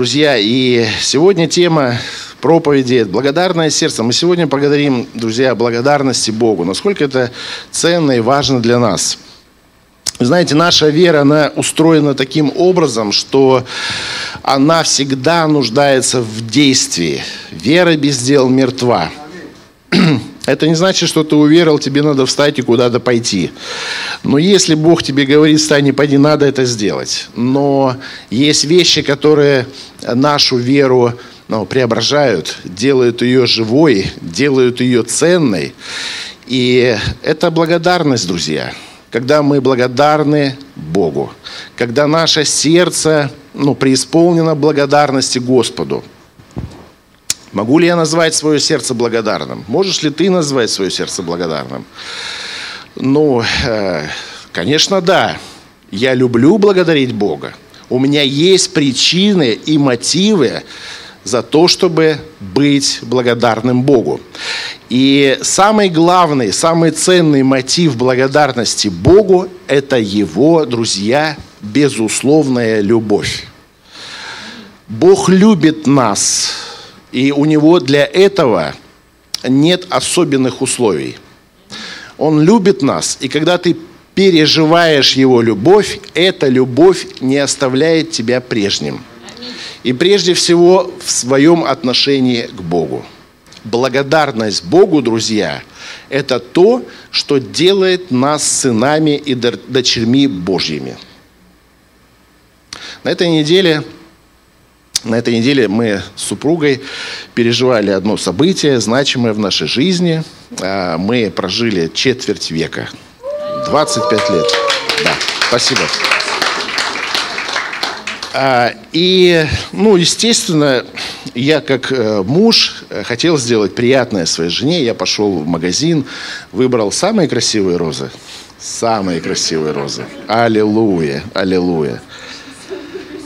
друзья, и сегодня тема проповеди «Благодарное сердце». Мы сегодня поговорим, друзья, о благодарности Богу. Насколько это ценно и важно для нас. Вы знаете, наша вера, она устроена таким образом, что она всегда нуждается в действии. Вера без дел мертва. Это не значит, что ты уверовал, тебе надо встать и куда-то пойти. Но если Бог тебе говорит, встань и пойди, надо это сделать. Но есть вещи, которые нашу веру ну, преображают, делают ее живой, делают ее ценной. И это благодарность, друзья. Когда мы благодарны Богу, когда наше сердце ну, преисполнено благодарности Господу – Могу ли я назвать свое сердце благодарным? Можешь ли ты назвать свое сердце благодарным? Ну, э, конечно, да. Я люблю благодарить Бога. У меня есть причины и мотивы за то, чтобы быть благодарным Богу. И самый главный, самый ценный мотив благодарности Богу – это Его, друзья, безусловная любовь. Бог любит нас – и у него для этого нет особенных условий. Он любит нас, и когда ты переживаешь его любовь, эта любовь не оставляет тебя прежним. И прежде всего в своем отношении к Богу. Благодарность Богу, друзья, это то, что делает нас сынами и дочерьми Божьими. На этой неделе на этой неделе мы с супругой переживали одно событие, значимое в нашей жизни. А, мы прожили четверть века. 25 лет. Да, спасибо. А, и, ну, естественно, я как э, муж хотел сделать приятное своей жене. Я пошел в магазин, выбрал самые красивые розы. Самые красивые розы. Аллилуйя, аллилуйя.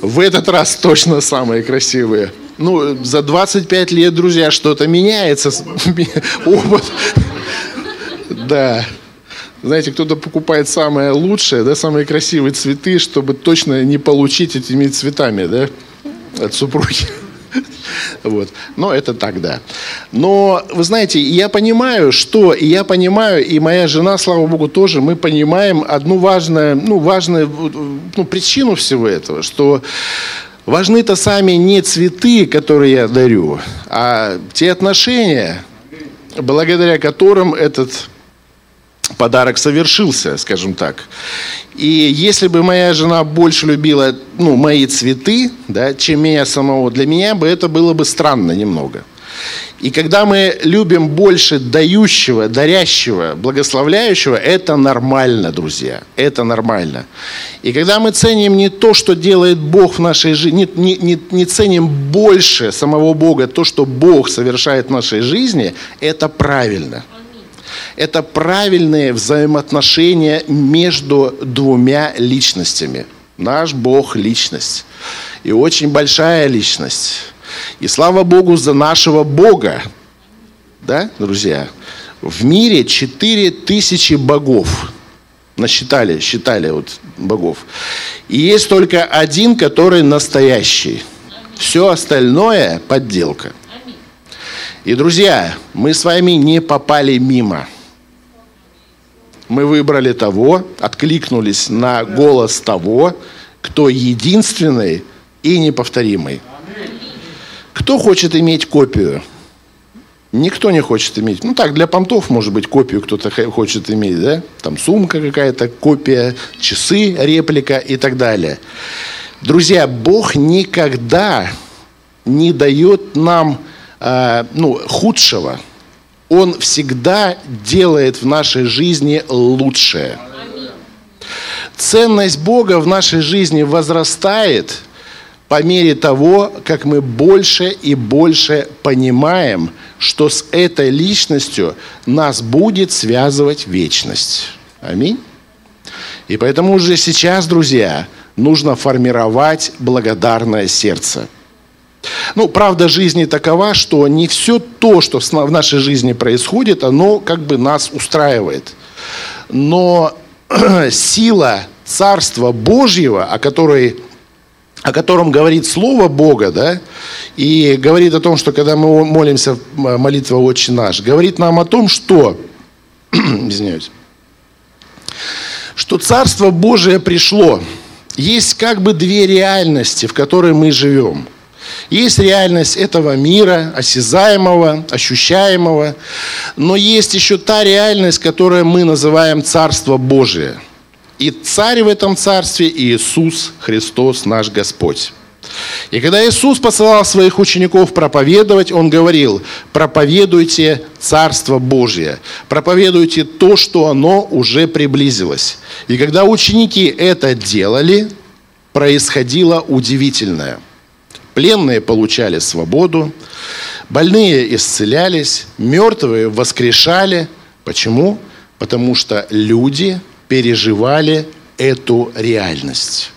В этот раз точно самые красивые. Ну, за 25 лет, друзья, что-то меняется. Опыт. Да. Знаете, кто-то покупает самое лучшее, да, самые красивые цветы, чтобы точно не получить этими цветами, да, от супруги. Вот. Но это тогда. Но, вы знаете, я понимаю, что, и я понимаю, и моя жена, слава богу, тоже, мы понимаем одну важную, ну, важную ну, причину всего этого, что важны-то сами не цветы, которые я дарю, а те отношения, благодаря которым этот подарок совершился, скажем так. И если бы моя жена больше любила ну, мои цветы, да, чем меня самого, для меня бы это было бы странно немного. И когда мы любим больше дающего, дарящего, благословляющего, это нормально, друзья. Это нормально. И когда мы ценим не то, что делает Бог в нашей жизни, не, не, не ценим больше самого Бога, то, что Бог совершает в нашей жизни, это правильно это правильные взаимоотношения между двумя личностями. Наш Бог – личность. И очень большая личность. И слава Богу за нашего Бога. Да, друзья? В мире 4000 богов. Насчитали, считали вот богов. И есть только один, который настоящий. Все остальное – подделка. И, друзья, мы с вами не попали мимо – мы выбрали того, откликнулись на голос того, кто единственный и неповторимый. Кто хочет иметь копию? Никто не хочет иметь. Ну так, для понтов, может быть, копию кто-то хочет иметь, да? Там сумка какая-то, копия, часы, реплика и так далее. Друзья, Бог никогда не дает нам э, ну, худшего. Он всегда делает в нашей жизни лучшее. Ценность Бога в нашей жизни возрастает по мере того, как мы больше и больше понимаем, что с этой личностью нас будет связывать вечность. Аминь. И поэтому уже сейчас, друзья, нужно формировать благодарное сердце – ну, правда жизни такова, что не все то, что в нашей жизни происходит, оно как бы нас устраивает. Но сила Царства Божьего, о которой о котором говорит Слово Бога, да, и говорит о том, что когда мы молимся молитва «Отче наш», говорит нам о том, что, извиняюсь, что Царство Божие пришло. Есть как бы две реальности, в которой мы живем. Есть реальность этого мира, осязаемого, ощущаемого, но есть еще та реальность, которую мы называем Царство Божие – и царь в этом царстве Иисус Христос, наш Господь. И когда Иисус посылал своих учеников проповедовать, Он говорил, проповедуйте Царство Божье, проповедуйте то, что оно уже приблизилось. И когда ученики это делали, происходило удивительное. Пленные получали свободу, больные исцелялись, мертвые воскрешали. Почему? Потому что люди переживали эту реальность.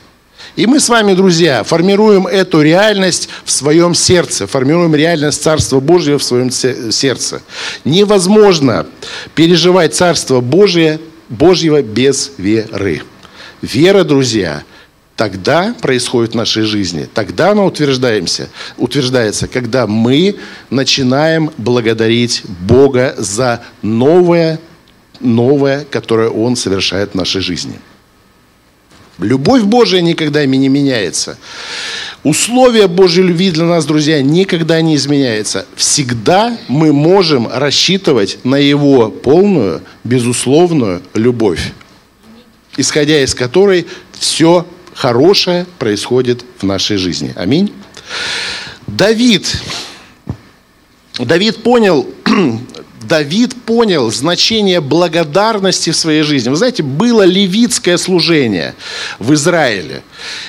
И мы с вами, друзья, формируем эту реальность в своем сердце, формируем реальность Царства Божьего в своем сердце. Невозможно переживать Царство Божие, Божьего без веры. Вера, друзья, тогда происходит в нашей жизни, тогда она утверждаемся, утверждается, когда мы начинаем благодарить Бога за новое новое, которое Он совершает в нашей жизни. Любовь Божия никогда не меняется. Условия Божьей любви для нас, друзья, никогда не изменяются. Всегда мы можем рассчитывать на Его полную, безусловную любовь, исходя из которой все хорошее происходит в нашей жизни. Аминь. Давид, Давид понял Давид понял значение благодарности в своей жизни. Вы знаете, было левитское служение в Израиле.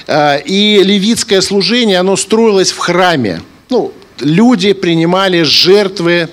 А, и левитское служение, оно строилось в храме. Ну, люди принимали жертвы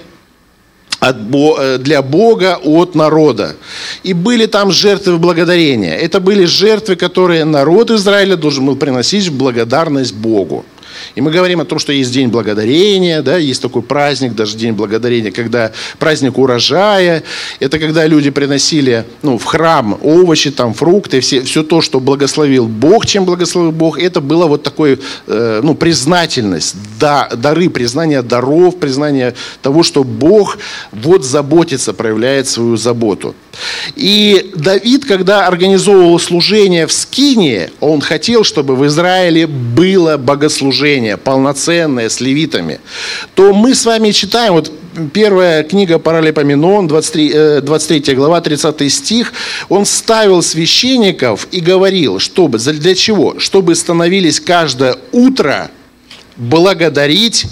э, для Бога от народа. И были там жертвы благодарения. Это были жертвы, которые народ Израиля должен был приносить в благодарность Богу. И мы говорим о том, что есть День Благодарения, да, есть такой праздник, даже День Благодарения, когда праздник урожая. Это когда люди приносили ну, в храм овощи, там, фрукты, все, все то, что благословил Бог, чем благословил Бог. Это было вот такое, э, ну, признательность, да, дары, признание даров, признание того, что Бог вот заботится, проявляет свою заботу. И Давид, когда организовывал служение в Скинии, он хотел, чтобы в Израиле было богослужение полноценное с левитами. То мы с вами читаем, вот первая книга Паралипоменон, 23, 23 э, глава, 30 стих, он ставил священников и говорил, чтобы, для чего? Чтобы становились каждое утро благодарить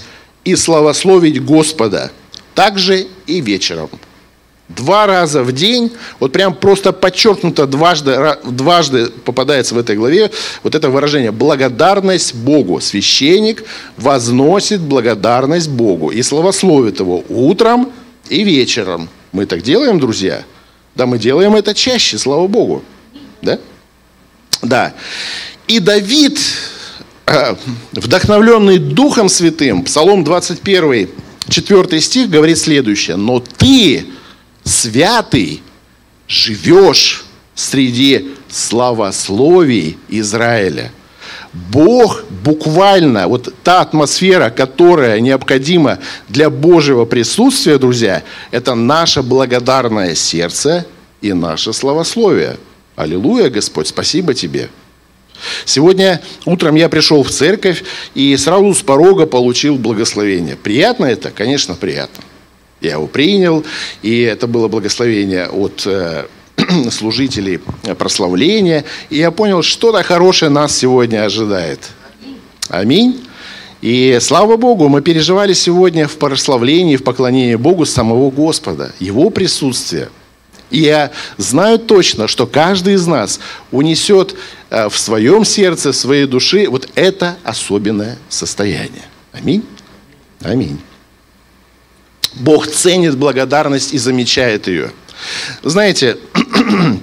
и славословить Господа, также и вечером. Два раза в день, вот прям просто подчеркнуто дважды, дважды попадается в этой главе вот это выражение «благодарность Богу». Священник возносит благодарность Богу и славословит его утром и вечером. Мы так делаем, друзья? Да, мы делаем это чаще, слава Богу. Да? Да. И Давид, э, вдохновленный Духом Святым, Псалом 21, 4 стих говорит следующее. «Но ты, святый, живешь среди славословий Израиля. Бог буквально, вот та атмосфера, которая необходима для Божьего присутствия, друзья, это наше благодарное сердце и наше славословие. Аллилуйя, Господь, спасибо Тебе. Сегодня утром я пришел в церковь и сразу с порога получил благословение. Приятно это? Конечно, приятно. Я его принял, и это было благословение от э, служителей прославления. И я понял, что-то хорошее нас сегодня ожидает. Аминь. И слава Богу, мы переживали сегодня в прославлении, в поклонении Богу самого Господа, Его присутствие. И я знаю точно, что каждый из нас унесет э, в своем сердце, в своей душе вот это особенное состояние. Аминь. Аминь. Бог ценит благодарность и замечает ее. Знаете,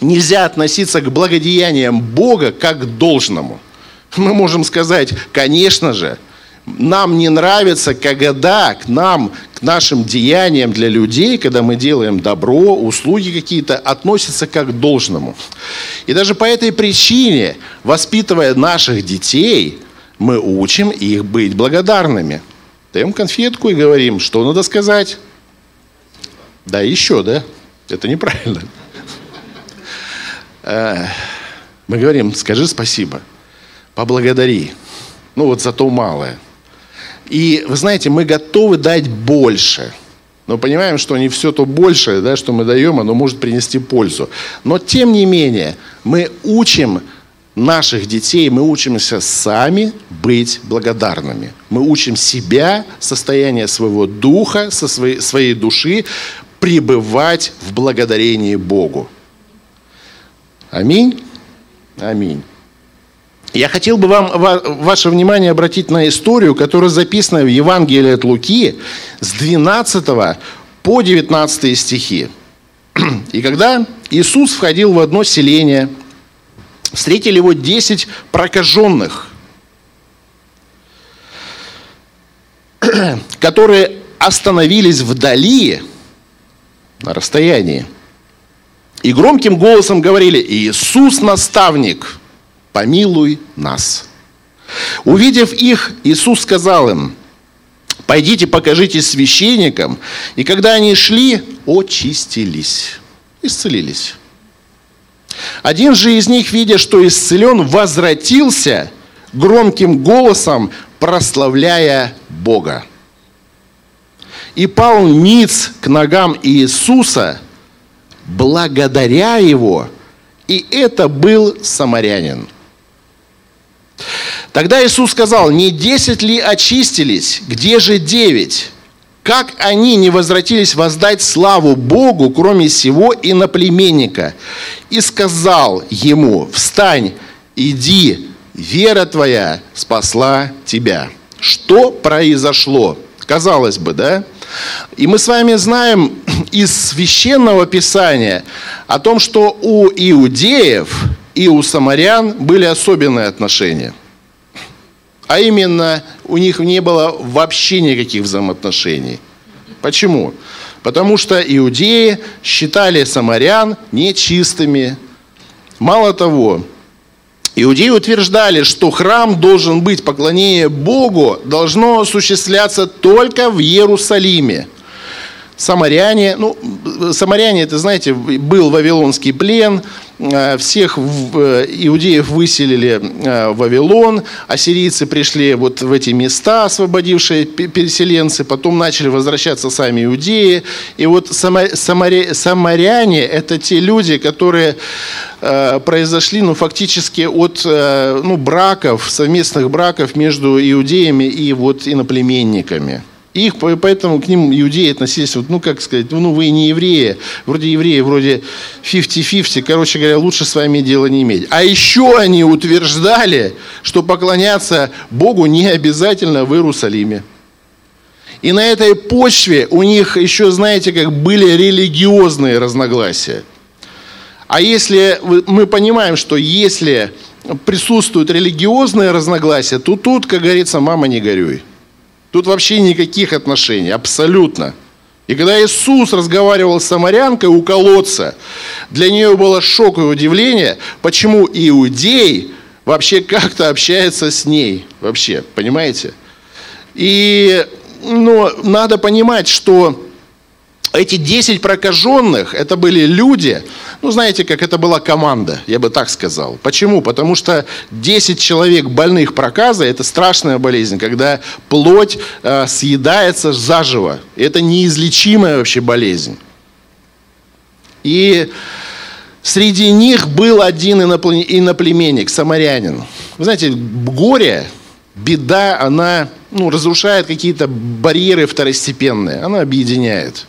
нельзя относиться к благодеяниям Бога как к должному. Мы можем сказать, конечно же, нам не нравится, когда к нам к нашим деяниям для людей, когда мы делаем добро, услуги какие-то, относится как к должному. И даже по этой причине, воспитывая наших детей, мы учим их быть благодарными. Даем конфетку и говорим, что надо сказать. Да, еще, да? Это неправильно. Э, мы говорим, скажи спасибо, поблагодари. Ну вот за то малое. И вы знаете, мы готовы дать больше. Но понимаем, что не все то большее, да, что мы даем, оно может принести пользу. Но тем не менее, мы учим наших детей, мы учимся сами быть благодарными. Мы учим себя, состояние своего духа, со своей, своей души, пребывать в благодарении Богу. Аминь. Аминь. Я хотел бы вам, ваше внимание обратить на историю, которая записана в Евангелии от Луки с 12 по 19 стихи. И когда Иисус входил в одно селение, встретили его 10 прокаженных, которые остановились вдали на расстоянии и громким голосом говорили «Иисус, наставник!» помилуй нас. Увидев их, Иисус сказал им, пойдите покажите священникам. И когда они шли, очистились, исцелились. Один же из них, видя, что исцелен, возвратился громким голосом, прославляя Бога. И пал ниц к ногам Иисуса, благодаря Его, и это был самарянин – Тогда Иисус сказал, не десять ли очистились, где же девять? Как они не возвратились воздать славу Богу, кроме сего иноплеменника? И сказал ему, встань, иди, вера твоя спасла тебя. Что произошло? Казалось бы, да? И мы с вами знаем из священного писания о том, что у иудеев и у самарян были особенные отношения. А именно, у них не было вообще никаких взаимоотношений. Почему? Потому что иудеи считали самарян нечистыми. Мало того, Иудеи утверждали, что храм должен быть, поклонение Богу должно осуществляться только в Иерусалиме. Самаряне, ну, самаряне, это, знаете, был Вавилонский плен, всех э, иудеев выселили э, в Вавилон, ассирийцы пришли вот в эти места, освободившие переселенцы, потом начали возвращаться сами иудеи. И вот самаряне – это те люди, которые произошли ну, фактически от ну, браков, совместных браков между иудеями и вот иноплеменниками. Их, поэтому к ним иудеи относились, вот, ну, как сказать, ну, вы не евреи, вроде евреи, вроде 50-50, короче говоря, лучше с вами дела не иметь. А еще они утверждали, что поклоняться Богу не обязательно в Иерусалиме. И на этой почве у них еще, знаете, как были религиозные разногласия. А если мы понимаем, что если присутствуют религиозные разногласия, то тут, как говорится, мама не горюй. Тут вообще никаких отношений, абсолютно. И когда Иисус разговаривал с самарянкой у колодца, для нее было шок и удивление, почему иудей вообще как-то общается с ней. Вообще, понимаете? И ну, надо понимать, что эти 10 прокаженных, это были люди, ну, знаете, как это была команда, я бы так сказал. Почему? Потому что 10 человек больных проказа – это страшная болезнь, когда плоть э, съедается заживо. Это неизлечимая вообще болезнь. И среди них был один иноплеменник, самарянин. Вы знаете, горе, беда, она ну, разрушает какие-то барьеры второстепенные, она объединяет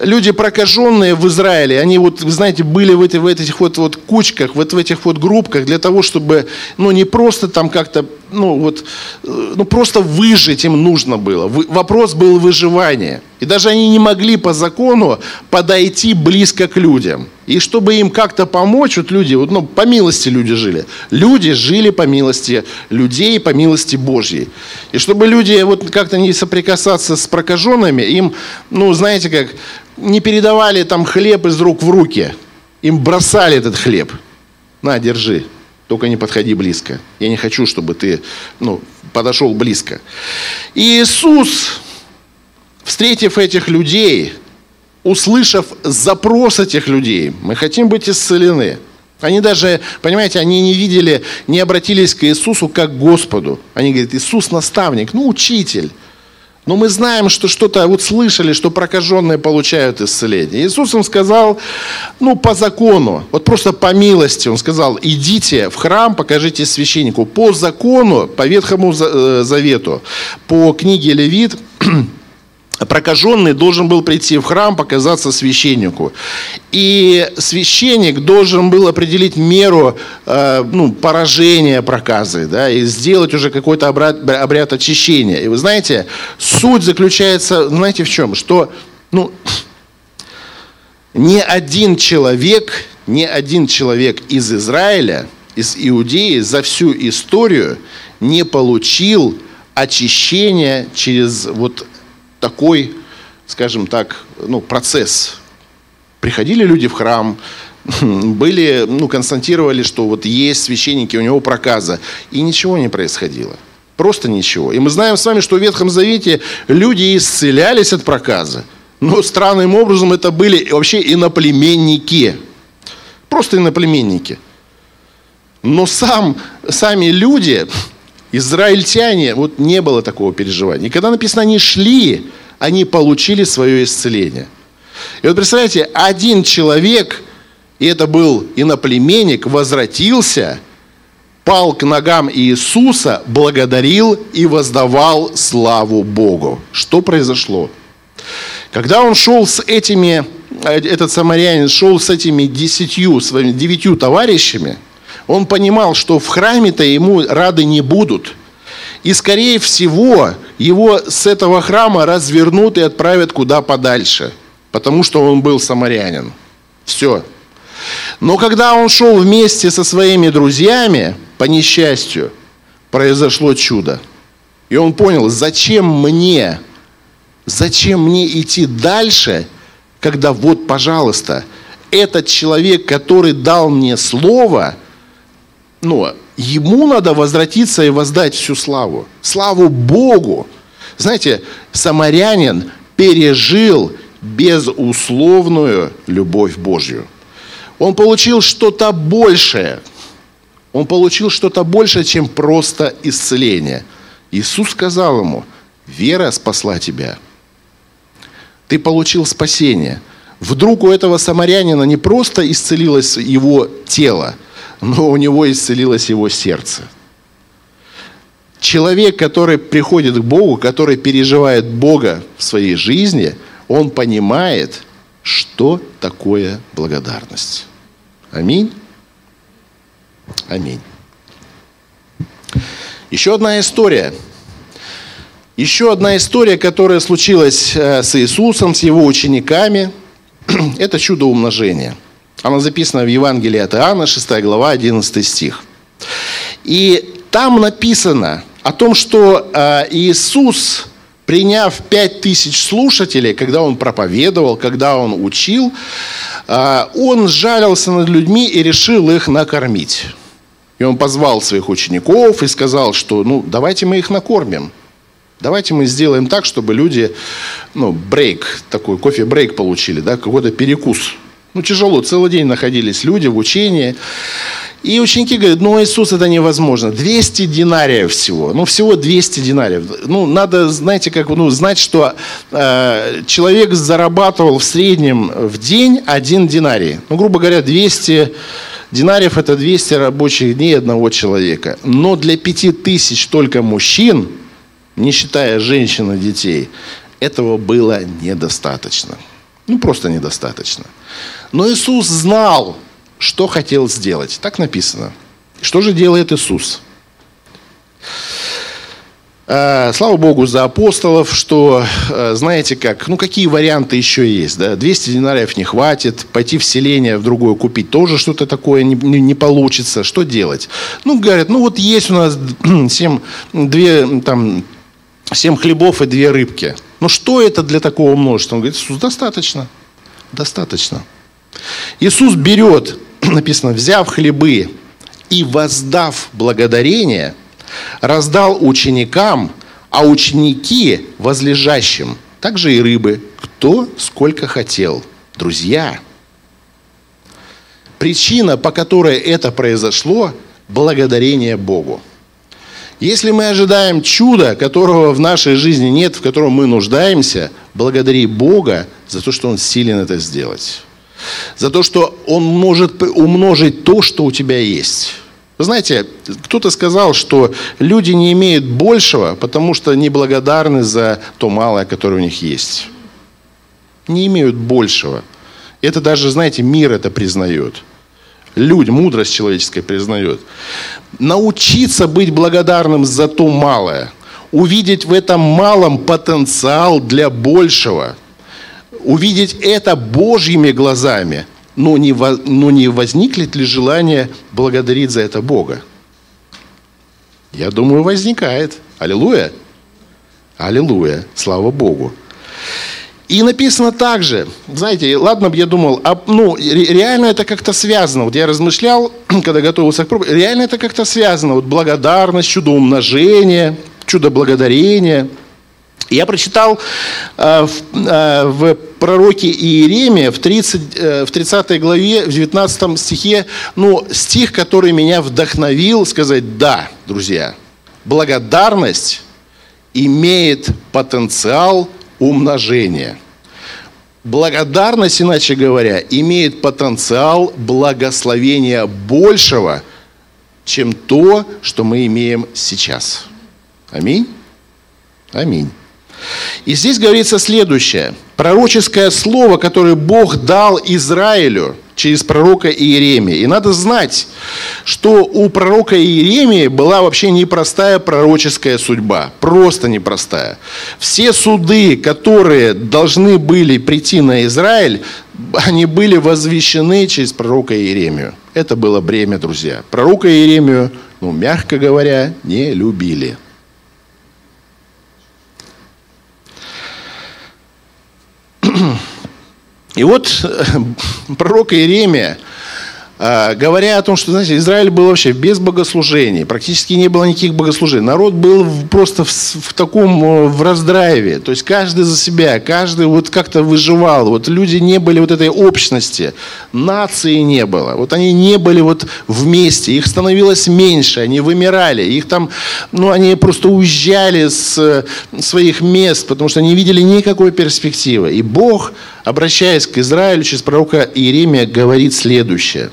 люди прокаженные в Израиле, они вот, вы знаете, были в, эти, в этих вот, вот кучках, вот в этих вот группках для того, чтобы, ну, не просто там как-то, ну, вот, э, ну, просто выжить им нужно было. Вопрос был выживания. И даже они не могли по закону подойти близко к людям. И чтобы им как-то помочь, вот люди, вот, ну, по милости люди жили. Люди жили по милости людей, по милости Божьей. И чтобы люди вот как-то не соприкасаться с прокаженными, им, ну, знаете как, не передавали там хлеб из рук в руки. Им бросали этот хлеб. На, держи, только не подходи близко. Я не хочу, чтобы ты ну, подошел близко. И Иисус встретив этих людей, услышав запрос этих людей, мы хотим быть исцелены. Они даже, понимаете, они не видели, не обратились к Иисусу как к Господу. Они говорят, Иисус наставник, ну учитель. Но мы знаем, что что-то, вот слышали, что прокаженные получают исцеление. Иисус им сказал, ну, по закону, вот просто по милости, Он сказал, идите в храм, покажите священнику. По закону, по Ветхому э, Завету, по книге Левит, прокаженный должен был прийти в храм, показаться священнику. И священник должен был определить меру э, ну, поражения проказы, да, и сделать уже какой-то обряд, обряд очищения. И вы знаете, суть заключается, знаете в чем? Что ну, ни один человек, ни один человек из Израиля, из Иудеи за всю историю не получил очищения через вот такой, скажем так, ну, процесс. Приходили люди в храм, были, ну, констатировали, что вот есть священники, у него проказа, и ничего не происходило. Просто ничего. И мы знаем с вами, что в Ветхом Завете люди исцелялись от проказа. Но странным образом это были вообще иноплеменники. Просто иноплеменники. Но сам, сами люди, Израильтяне, вот не было такого переживания. И когда написано, они шли, они получили свое исцеление. И вот представляете, один человек, и это был иноплеменник, возвратился, пал к ногам Иисуса, благодарил и воздавал славу Богу. Что произошло? Когда он шел с этими, этот самарянин шел с этими десятью, своими девятью товарищами – он понимал, что в храме-то ему рады не будут. И, скорее всего, его с этого храма развернут и отправят куда подальше, потому что он был самарянин. Все. Но когда он шел вместе со своими друзьями, по несчастью, произошло чудо. И он понял, зачем мне, зачем мне идти дальше, когда вот, пожалуйста, этот человек, который дал мне слово – но ему надо возвратиться и воздать всю славу. Славу Богу. Знаете, самарянин пережил безусловную любовь Божью. Он получил что-то большее. Он получил что-то большее, чем просто исцеление. Иисус сказал ему, вера спасла тебя. Ты получил спасение. Вдруг у этого самарянина не просто исцелилось его тело – но у него исцелилось его сердце. Человек, который приходит к Богу, который переживает Бога в своей жизни, он понимает, что такое благодарность. Аминь. Аминь. Еще одна история. Еще одна история, которая случилась э, с Иисусом, с его учениками, это чудо умножения – она записана в Евангелии от Иоанна, 6 глава, 11 стих. И там написано о том, что э, Иисус, приняв пять тысяч слушателей, когда Он проповедовал, когда Он учил, э, Он жалился над людьми и решил их накормить. И Он позвал своих учеников и сказал, что ну, давайте мы их накормим. Давайте мы сделаем так, чтобы люди, ну, брейк, такой кофе-брейк получили, да, какой-то перекус ну, тяжело, целый день находились люди в учении. И ученики говорят, ну, Иисус, это невозможно. 200 динариев всего. Ну, всего 200 динариев. Ну, надо, знаете, как, ну, знать, что э, человек зарабатывал в среднем в день один динарий. Ну, грубо говоря, 200 динариев – это 200 рабочих дней одного человека. Но для 5000 только мужчин, не считая женщин и детей, этого было недостаточно. Ну, просто недостаточно. Но Иисус знал, что хотел сделать. Так написано. Что же делает Иисус? Э, слава Богу за апостолов, что, э, знаете как, ну какие варианты еще есть, да, 200 динариев не хватит, пойти в селение в другое купить тоже что-то такое не, не получится, что делать? Ну, говорят, ну вот есть у нас 7, две, там, 7 хлебов и две рыбки. Ну что это для такого множества? Он говорит, достаточно, достаточно. Иисус берет, написано, взяв хлебы и воздав благодарение – раздал ученикам, а ученики возлежащим, также и рыбы, кто сколько хотел. Друзья, причина, по которой это произошло, благодарение Богу. Если мы ожидаем чуда, которого в нашей жизни нет, в котором мы нуждаемся, благодари Бога за то, что Он силен это сделать. За то, что Он может умножить то, что у тебя есть. Вы знаете, кто-то сказал, что люди не имеют большего, потому что не благодарны за то малое, которое у них есть. Не имеют большего. Это даже, знаете, мир это признает. Люди, мудрость человеческая признает. Научиться быть благодарным за то малое. Увидеть в этом малом потенциал для большего. Увидеть это Божьими глазами – но не, но не возникнет ли желание благодарить за это Бога? Я думаю, возникает. Аллилуйя. Аллилуйя. Слава Богу. И написано также, знаете, ладно бы я думал, а, ну, реально это как-то связано. Вот я размышлял, когда готовился к проповеди, реально это как-то связано. Вот благодарность, чудо умножения, чудо благодарения – я прочитал э, в, э, в пророке Иеремия в 30, э, в 30 главе, в 19 стихе, ну, стих, который меня вдохновил сказать, да, друзья, благодарность имеет потенциал умножения. Благодарность, иначе говоря, имеет потенциал благословения большего, чем то, что мы имеем сейчас. Аминь. Аминь. И здесь говорится следующее. Пророческое слово, которое Бог дал Израилю через пророка Иеремия. И надо знать, что у пророка Иеремии была вообще непростая пророческая судьба. Просто непростая. Все суды, которые должны были прийти на Израиль, они были возвещены через пророка Иеремию. Это было бремя, друзья. Пророка Иеремию, ну, мягко говоря, не любили. И вот э, пророк Иеремия, э, говоря о том, что, знаете, Израиль был вообще без богослужений, практически не было никаких богослужений. Народ был просто в, в таком, э, в раздрайве. То есть каждый за себя, каждый вот как-то выживал. Вот люди не были вот этой общности, нации не было. Вот они не были вот вместе, их становилось меньше, они вымирали. Их там, ну, они просто уезжали с своих мест, потому что не видели никакой перспективы. И Бог обращаясь к Израилю через пророка Иеремия, говорит следующее.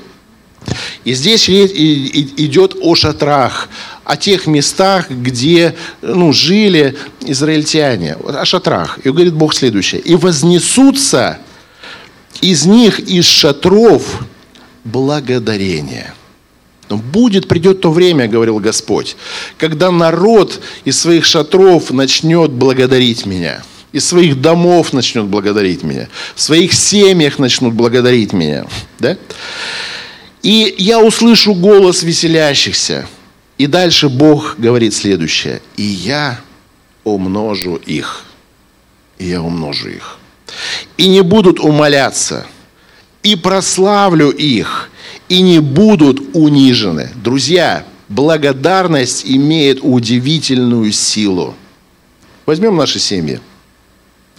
И здесь идет о шатрах, о тех местах, где ну, жили израильтяне, о шатрах. И говорит Бог следующее. «И вознесутся из них, из шатров, благодарение». Но будет, придет то время, говорил Господь, когда народ из своих шатров начнет благодарить меня – из своих домов начнет благодарить меня, в своих семьях начнут благодарить меня. Да? И я услышу голос веселящихся. И дальше Бог говорит следующее. И я умножу их. И я умножу их. И не будут умоляться. И прославлю их. И не будут унижены. Друзья, благодарность имеет удивительную силу. Возьмем наши семьи.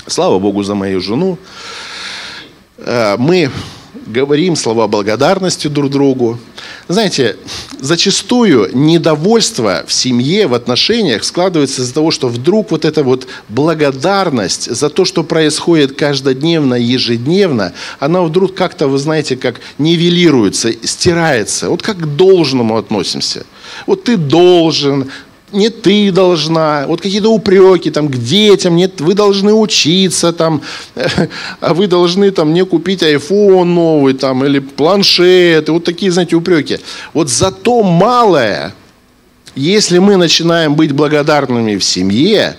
Слава Богу за мою жену. Э, мы говорим слова благодарности друг другу. Знаете, зачастую недовольство в семье, в отношениях складывается из-за того, что вдруг вот эта вот благодарность за то, что происходит каждодневно, ежедневно, она вдруг как-то, вы знаете, как нивелируется, стирается. Вот как к должному относимся. Вот ты должен, не ты должна, вот какие-то упреки там к детям, нет, вы должны учиться там, а вы должны там мне купить iPhone новый там или планшет, и вот такие, знаете, упреки. Вот за то малое, Если мы начинаем быть благодарными в семье,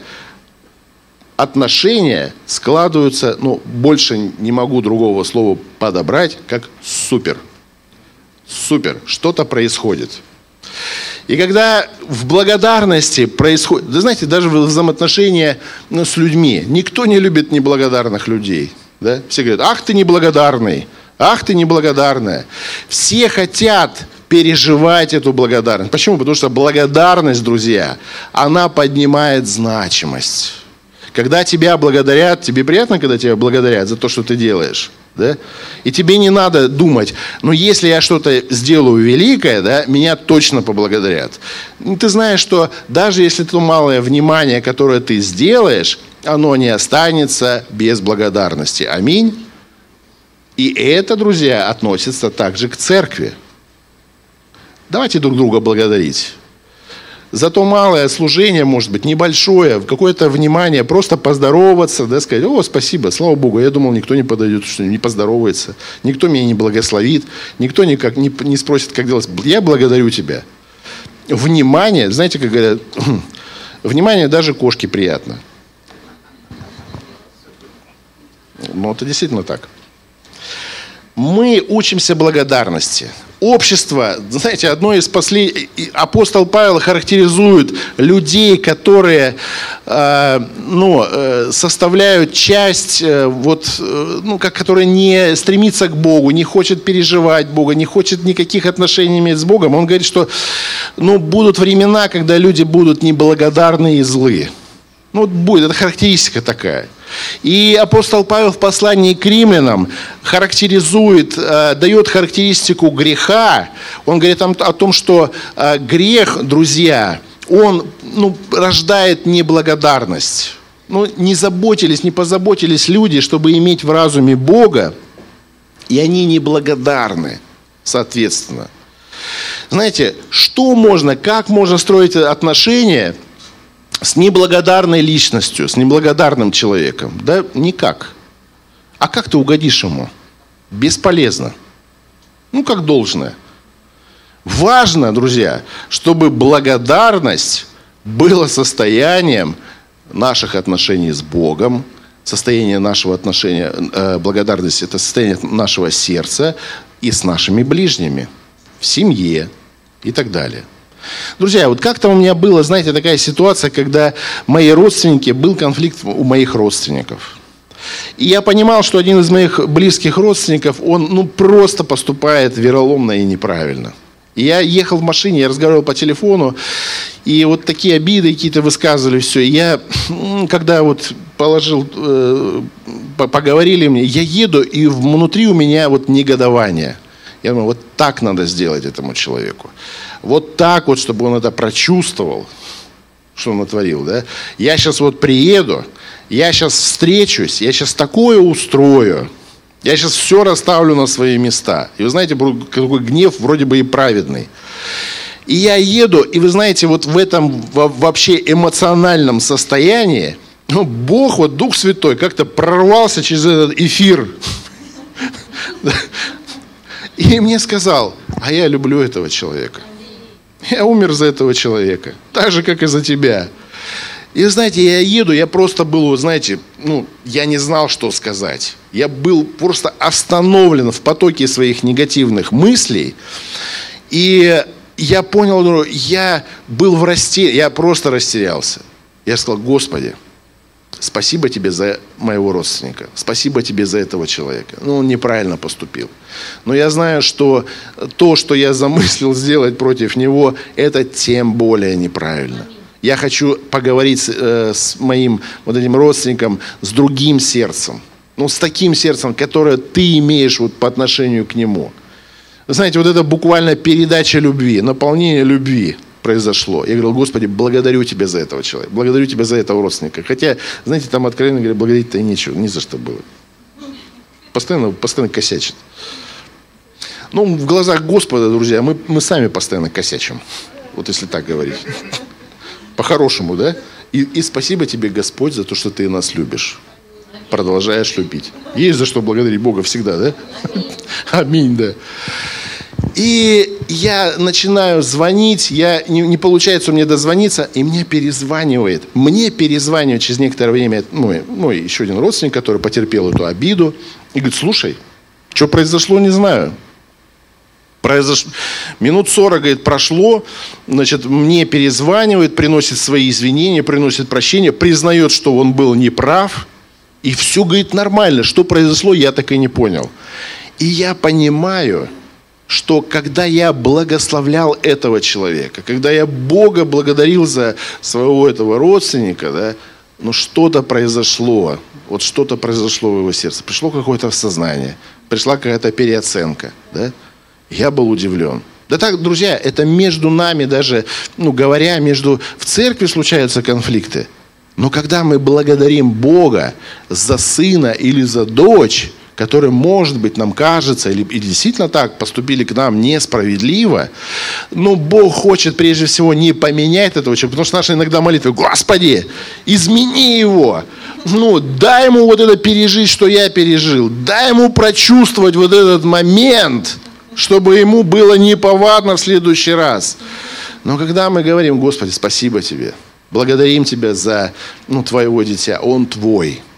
отношения складываются, ну, больше не могу другого слова подобрать, как супер. Супер. Что-то происходит. И когда в благодарности происходит, да знаете, даже взаимоотношения ну, с людьми, никто не любит неблагодарных людей. Да? Все говорят, ах ты неблагодарный, ах ты неблагодарная. Все хотят переживать эту благодарность. Почему? Потому что благодарность, друзья, она поднимает значимость. Когда тебя благодарят, тебе приятно, когда тебя благодарят за то, что ты делаешь? Да? И тебе не надо думать, ну если я что-то сделаю великое, да, меня точно поблагодарят. Ну, ты знаешь, что даже если то малое внимание, которое ты сделаешь, оно не останется без благодарности. Аминь. И это, друзья, относится также к церкви. Давайте друг друга благодарить. За то малое служение, может быть, небольшое, какое-то внимание, просто поздороваться, да, сказать, о, спасибо, слава Богу, я думал, никто не подойдет, что не поздоровается, никто меня не благословит, никто никак не, не спросит, как делать. Я благодарю тебя. Внимание, знаете, как говорят, внимание даже кошке приятно. Ну, это действительно так. Мы учимся благодарности общество, знаете, одно из последних, апостол Павел характеризует людей, которые э, ну, э, составляют часть, э, вот, э, ну, как, которая не стремится к Богу, не хочет переживать Бога, не хочет никаких отношений иметь с Богом. Он говорит, что ну, будут времена, когда люди будут неблагодарны и злые. Ну, вот будет, это характеристика такая. И апостол Павел в послании к римлянам характеризует, э, дает характеристику греха. Он говорит о, том, что э, грех, друзья, он ну, рождает неблагодарность. Ну, не заботились, не позаботились люди, чтобы иметь в разуме Бога, и они неблагодарны, соответственно. Знаете, что можно, как можно строить отношения – с неблагодарной личностью, с неблагодарным человеком? Да никак. А как ты угодишь ему? Бесполезно. Ну, как должное. Важно, друзья, чтобы благодарность была состоянием наших отношений с Богом, состояние нашего отношения, э, благодарность – это состояние нашего сердца и с нашими ближними, в семье и так далее. Друзья, вот как-то у меня была, знаете, такая ситуация, когда мои родственники, был конфликт у моих родственников. И я понимал, что один из моих близких родственников, он ну, просто поступает вероломно и неправильно. И я ехал в машине, я разговаривал по телефону, и вот такие обиды какие-то высказывали, все. И я, когда вот положил, э, поговорили мне, я еду, и внутри у меня вот негодование. Я думаю, вот так надо сделать этому человеку вот так вот, чтобы он это прочувствовал, что он натворил, да? Я сейчас вот приеду, я сейчас встречусь, я сейчас такое устрою, я сейчас все расставлю на свои места. И вы знаете, какой гнев вроде бы и праведный. И я еду, и вы знаете, вот в этом вообще эмоциональном состоянии, ну, Бог, вот Дух Святой как-то прорвался через этот эфир. И мне сказал, а я люблю этого человека. Я умер за этого человека. Так же, как и за тебя. И знаете, я еду, я просто был, знаете, ну, я не знал, что сказать. Я был просто остановлен в потоке своих негативных мыслей. И я понял, я был в растере, я просто растерялся. Я сказал, Господи, спасибо тебе за моего родственника, спасибо тебе за этого человека. Ну, он неправильно поступил. Но я знаю, что то, что я замыслил сделать против него, это тем более неправильно. Я хочу поговорить с, э, с моим вот этим родственником с другим сердцем. Ну, с таким сердцем, которое ты имеешь вот по отношению к нему. Знаете, вот это буквально передача любви, наполнение любви произошло. Я говорил, Господи, благодарю Тебя за этого человека, благодарю Тебя за этого родственника. Хотя, знаете, там откровенно говоря, благодарить-то и нечего, ни за что было. Постоянно, постоянно косячит. Ну, в глазах Господа, друзья, мы, мы сами постоянно косячим. Вот если так говорить. По-хорошему, да? И, и спасибо тебе, Господь, за то, что ты нас любишь. Продолжаешь любить. Есть за что благодарить Бога всегда, да? Аминь, да. И я начинаю звонить, я, не, не получается меня дозвониться, и мне перезванивает. Мне перезванивает через некоторое время ну, ну, еще один родственник, который потерпел эту обиду. И говорит, слушай, что произошло, не знаю. Произош... Минут 40, говорит, прошло, значит, мне перезванивает, приносит свои извинения, приносит прощение, признает, что он был неправ, и все, говорит, нормально. Что произошло, я так и не понял. И я понимаю, что когда я благословлял этого человека, когда я Бога благодарил за своего этого родственника, да, ну что-то произошло, вот что-то произошло в его сердце, пришло какое-то сознание, пришла какая-то переоценка, да, я был удивлен. Да так, друзья, это между нами даже, ну, говоря, между... В церкви случаются конфликты. Но когда мы благодарим Бога за сына или за дочь, которые, может быть, нам кажется, или, или действительно так поступили к нам несправедливо, но Бог хочет прежде всего не поменять этого человека, потому что наши иногда молитвы, Господи, измени его, ну, дай ему вот это пережить, что я пережил, дай ему прочувствовать вот этот момент, чтобы ему было неповадно в следующий раз. Но когда мы говорим, Господи, спасибо тебе, благодарим тебя за ну, твоего дитя, он твой –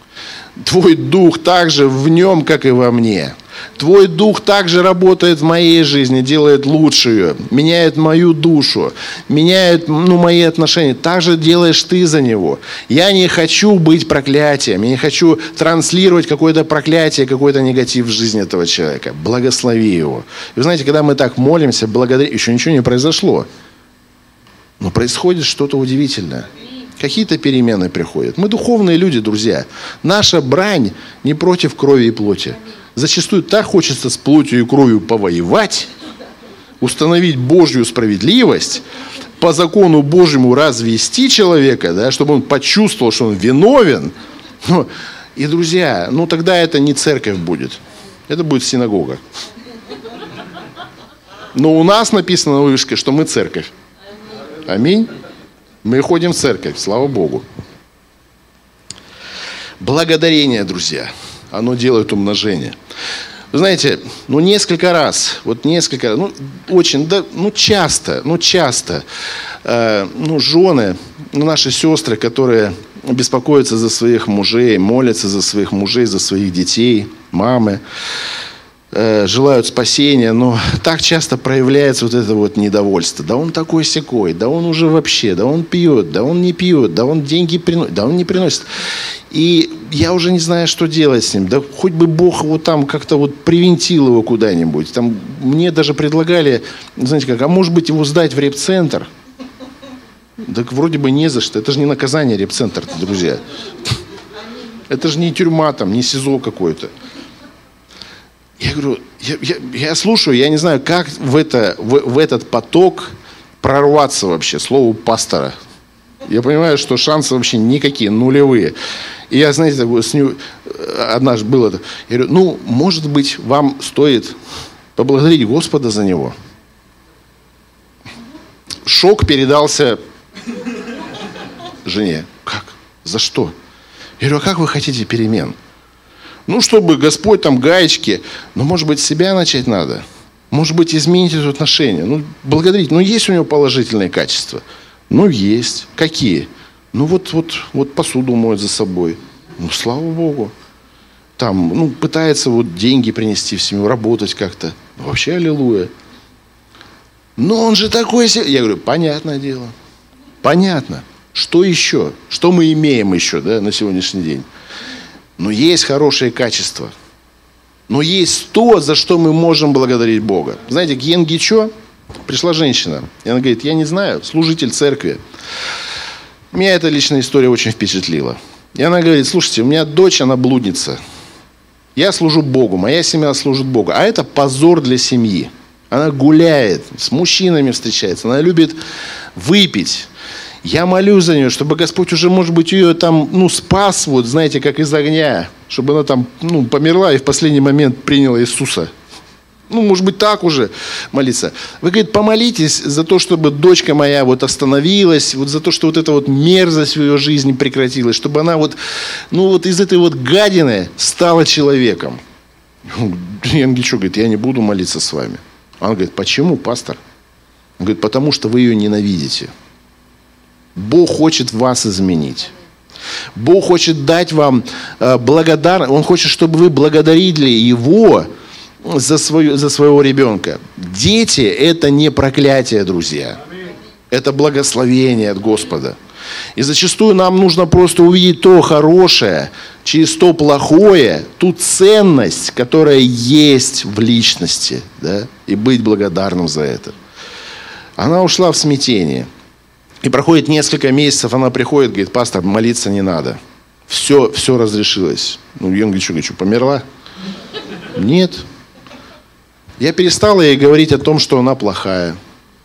Твой дух также в нем, как и во мне. Твой дух также работает в моей жизни, делает лучшую, меняет мою душу, меняет ну, мои отношения. Так же делаешь ты за него. Я не хочу быть проклятием, я не хочу транслировать какое-то проклятие, какой-то негатив в жизни этого человека. Благослови его. И вы знаете, когда мы так молимся, благодаря... еще ничего не произошло. Но происходит что-то удивительное. Какие-то перемены приходят. Мы духовные люди, друзья. Наша брань не против крови и плоти. Зачастую так хочется с плотью и кровью повоевать, установить Божью справедливость, по закону Божьему развести человека, да, чтобы он почувствовал, что он виновен. Ну, и, друзья, ну тогда это не церковь будет. Это будет синагога. Но у нас написано на вышке, что мы церковь. Аминь. Мы ходим в церковь, слава Богу. Благодарение, друзья, оно делает умножение. Вы знаете, ну несколько раз, вот несколько, ну очень, да, ну часто, ну часто, э, ну жены, ну наши сестры, которые беспокоятся за своих мужей, молятся за своих мужей, за своих детей, мамы, Э, желают спасения, но так часто проявляется вот это вот недовольство. Да он такой секой, да он уже вообще, да он пьет, да он не пьет, да он деньги приносит, да он не приносит. И я уже не знаю, что делать с ним. Да хоть бы Бог вот там как-то вот привинтил его куда-нибудь. Там мне даже предлагали, знаете как, а может быть его сдать в репцентр? Так вроде бы не за что. Это же не наказание репцентр, друзья. Это же не тюрьма там, не СИЗО какой-то. Я говорю, я, я, я слушаю, я не знаю, как в, это, в, в этот поток прорваться вообще, слову пастора. Я понимаю, что шансы вообще никакие, нулевые. И я, знаете, с ним, однажды было это. Я говорю, ну, может быть, вам стоит поблагодарить Господа за него. Шок передался жене. Как? За что? Я говорю, а как вы хотите перемен? Ну, чтобы Господь там гаечки, ну, может быть, себя начать надо. Может быть, изменить это отношение. Ну, благодарить. Ну, есть у него положительные качества. Ну, есть. Какие? Ну, вот, вот, вот посуду моет за собой. Ну, слава Богу. Там, ну, пытается вот деньги принести в семью, работать как-то. Ну, вообще аллилуйя. Но он же такой... Я говорю, понятное дело. Понятно. Что еще? Что мы имеем еще да, на сегодняшний день? Но есть хорошие качества. Но есть то, за что мы можем благодарить Бога. Знаете, к Енгичо пришла женщина. И она говорит, я не знаю, служитель церкви. Меня эта личная история очень впечатлила. И она говорит, слушайте, у меня дочь, она блудница. Я служу Богу, моя семья служит Богу. А это позор для семьи. Она гуляет, с мужчинами встречается, она любит выпить. Я молюсь за нее, чтобы Господь уже, может быть, ее там, ну, спас, вот, знаете, как из огня, чтобы она там, ну, померла и в последний момент приняла Иисуса. Ну, может быть, так уже молиться. Вы, говорит, помолитесь за то, чтобы дочка моя вот остановилась, вот за то, что вот эта вот мерзость в ее жизни прекратилась, чтобы она вот, ну, вот из этой вот гадины стала человеком. Янгичо говорит, я не буду молиться с вами. Он говорит, почему, пастор? Он говорит, потому что вы ее ненавидите. Бог хочет вас изменить. Бог хочет дать вам э, благодарность. Он хочет, чтобы вы благодарили Его за, свою, за своего ребенка. Дети – это не проклятие, друзья. Это благословение от Господа. И зачастую нам нужно просто увидеть то хорошее, через то плохое, ту ценность, которая есть в личности, да, и быть благодарным за это. Она ушла в смятение. И проходит несколько месяцев, она приходит, говорит, пастор, молиться не надо. Все, все разрешилось. Ну, я говорю, что, говорю, померла? Нет. Я перестал ей говорить о том, что она плохая.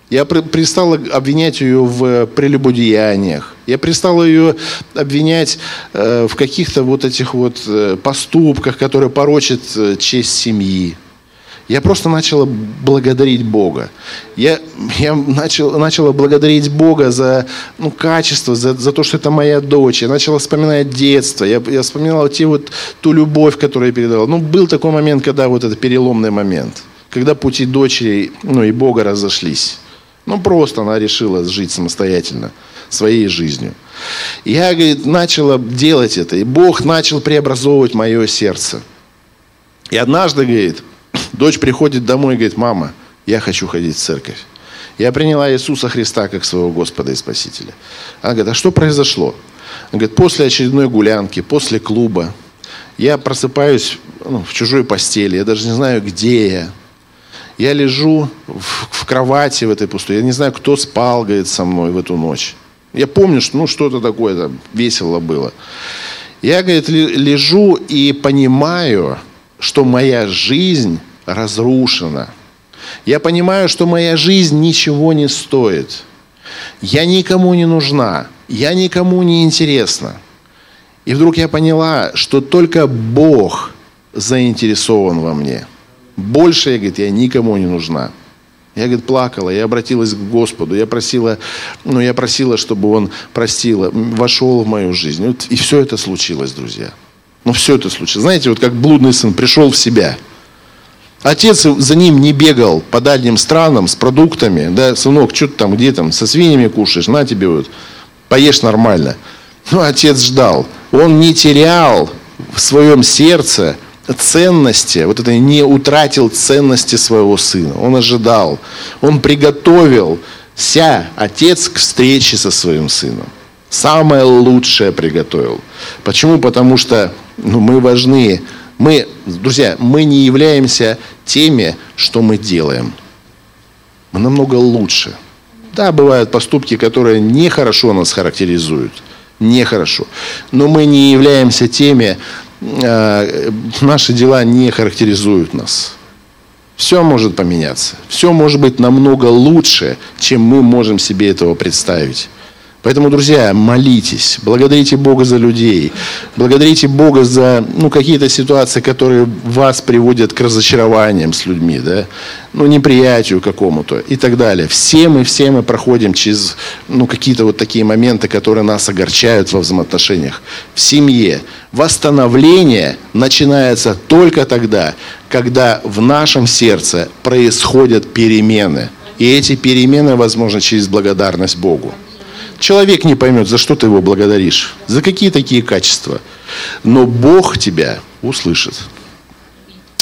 Я перестал обвинять ее в прелюбодеяниях. Я перестал ее обвинять э, в каких-то вот этих вот э, поступках, которые порочат э, честь семьи. Я просто начала благодарить Бога. Я, я начал, начала благодарить Бога за ну, качество, за, за то, что это моя дочь. Я начала вспоминать детство. Я, я вспоминал те вот, ту любовь, которую я передавал. Ну, был такой момент, когда вот это переломный момент. Когда пути дочери ну, и Бога разошлись. Ну, просто она решила жить самостоятельно, своей жизнью. Я, говорит, начала делать это. И Бог начал преобразовывать мое сердце. И однажды, говорит, Дочь приходит домой и говорит, мама, я хочу ходить в церковь. Я приняла Иисуса Христа как своего Господа и Спасителя. Она говорит, а что произошло? Она говорит, после очередной гулянки, после клуба, я просыпаюсь ну, в чужой постели, я даже не знаю, где я. Я лежу в, в кровати в этой пустой, я не знаю, кто спал, говорит, со мной в эту ночь. Я помню, что ну, что-то такое там весело было. Я, говорит, лежу и понимаю, что моя жизнь разрушена. Я понимаю, что моя жизнь ничего не стоит. Я никому не нужна. Я никому не интересна. И вдруг я поняла, что только Бог заинтересован во мне. Больше, я, говорит, я никому не нужна. Я, говорит, плакала, я обратилась к Господу, я просила, ну, я просила, чтобы Он простил, вошел в мою жизнь. Вот, и все это случилось, друзья. Ну, все это случилось. Знаете, вот как блудный сын пришел в себя – Отец за ним не бегал по дальним странам с продуктами. Да, сынок, что ты там, где там, со свиньями кушаешь, на тебе вот, поешь нормально. Ну, отец ждал. Он не терял в своем сердце ценности, вот это не утратил ценности своего сына. Он ожидал. Он приготовил ся отец к встрече со своим сыном. Самое лучшее приготовил. Почему? Потому что ну, мы важны мы, друзья, мы не являемся теми, что мы делаем. Мы намного лучше. Да, бывают поступки, которые нехорошо нас характеризуют. Нехорошо. Но мы не являемся теми, э, наши дела не характеризуют нас. Все может поменяться. Все может быть намного лучше, чем мы можем себе этого представить. Поэтому, друзья, молитесь, благодарите Бога за людей, благодарите Бога за ну, какие-то ситуации, которые вас приводят к разочарованиям с людьми, да? ну, неприятию какому-то и так далее. Все мы, все мы проходим через ну, какие-то вот такие моменты, которые нас огорчают во взаимоотношениях. В семье восстановление начинается только тогда, когда в нашем сердце происходят перемены. И эти перемены возможны через благодарность Богу. Человек не поймет, за что ты его благодаришь, за какие такие качества. Но Бог тебя услышит.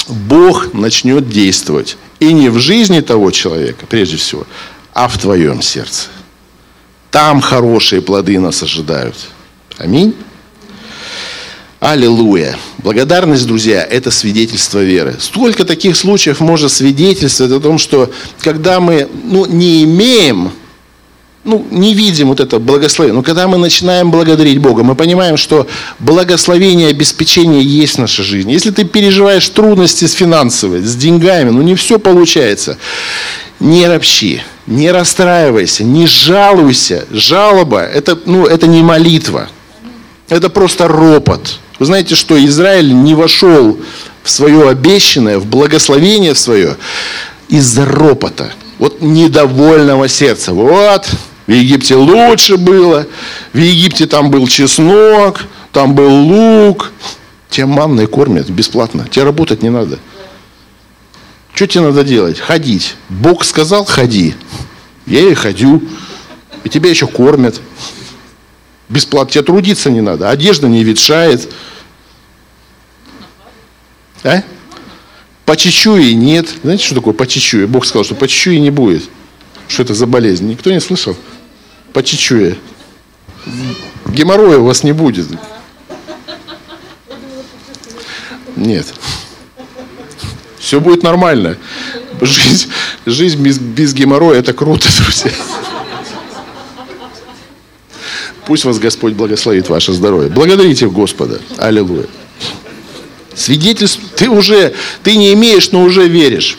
Бог начнет действовать. И не в жизни того человека, прежде всего, а в твоем сердце. Там хорошие плоды нас ожидают. Аминь. Аллилуйя. Благодарность, друзья, это свидетельство веры. Столько таких случаев может свидетельствовать о том, что когда мы ну, не имеем ну, не видим вот это благословение. Но когда мы начинаем благодарить Бога, мы понимаем, что благословение, обеспечение есть в нашей жизни. Если ты переживаешь трудности с финансовой, с деньгами, ну не все получается. Не ропщи, не расстраивайся, не жалуйся. Жалоба это, ну, это не молитва. Это просто ропот. Вы знаете, что Израиль не вошел в свое обещанное, в благословение свое из-за ропота. Вот недовольного сердца. Вот, в Египте лучше было. В Египте там был чеснок, там был лук. Тебя манной кормят бесплатно. Тебе работать не надо. Что тебе надо делать? Ходить. Бог сказал, ходи. Я и ходю. И тебя еще кормят. Бесплатно. Тебе трудиться не надо. Одежда не ветшает. А? По чечуе нет. Знаете, что такое по чечуе? Бог сказал, что по чечуе не будет. Что это за болезнь? Никто не слышал? По чечуе. Геморроя у вас не будет. Нет. Все будет нормально. Жизнь, жизнь без, без геморроя – это круто, друзья. Пусть вас Господь благословит ваше здоровье. Благодарите Господа. Аллилуйя. Свидетельство, ты уже, ты не имеешь, но уже веришь.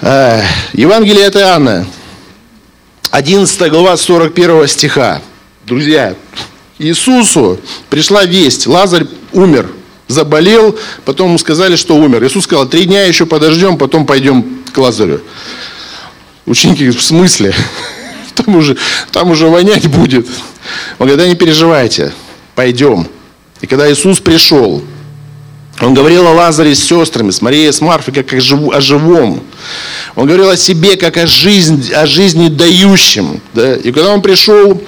Евангелие от Иоанна, 11 глава 41 стиха. Друзья, Иисусу пришла весть, Лазарь умер, заболел, потом ему сказали, что умер. Иисус сказал, три дня еще подождем, потом пойдем к Лазарю. Ученики, в смысле? Там уже, там уже вонять будет. Он говорит, да не переживайте, пойдем. И когда Иисус пришел, он говорил о Лазаре с сестрами, с Марией, с Марфой, как о, жив, о живом. Он говорил о себе, как о жизни, о жизни дающем. Да? И когда он пришел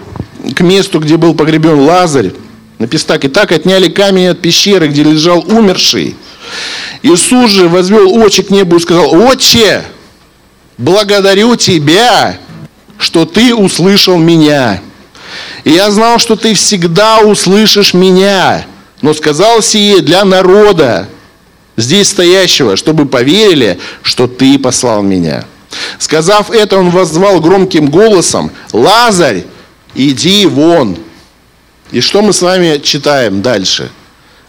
к месту, где был погребен Лазарь, написано так, и так отняли камень от пещеры, где лежал умерший. Иисус же возвел очи к небу и сказал, «Отче, благодарю Тебя, что Ты услышал меня. И я знал, что Ты всегда услышишь меня, но сказал сие для народа, здесь стоящего, чтобы поверили, что Ты послал меня». Сказав это, он воззвал громким голосом, «Лазарь, иди вон». И что мы с вами читаем дальше?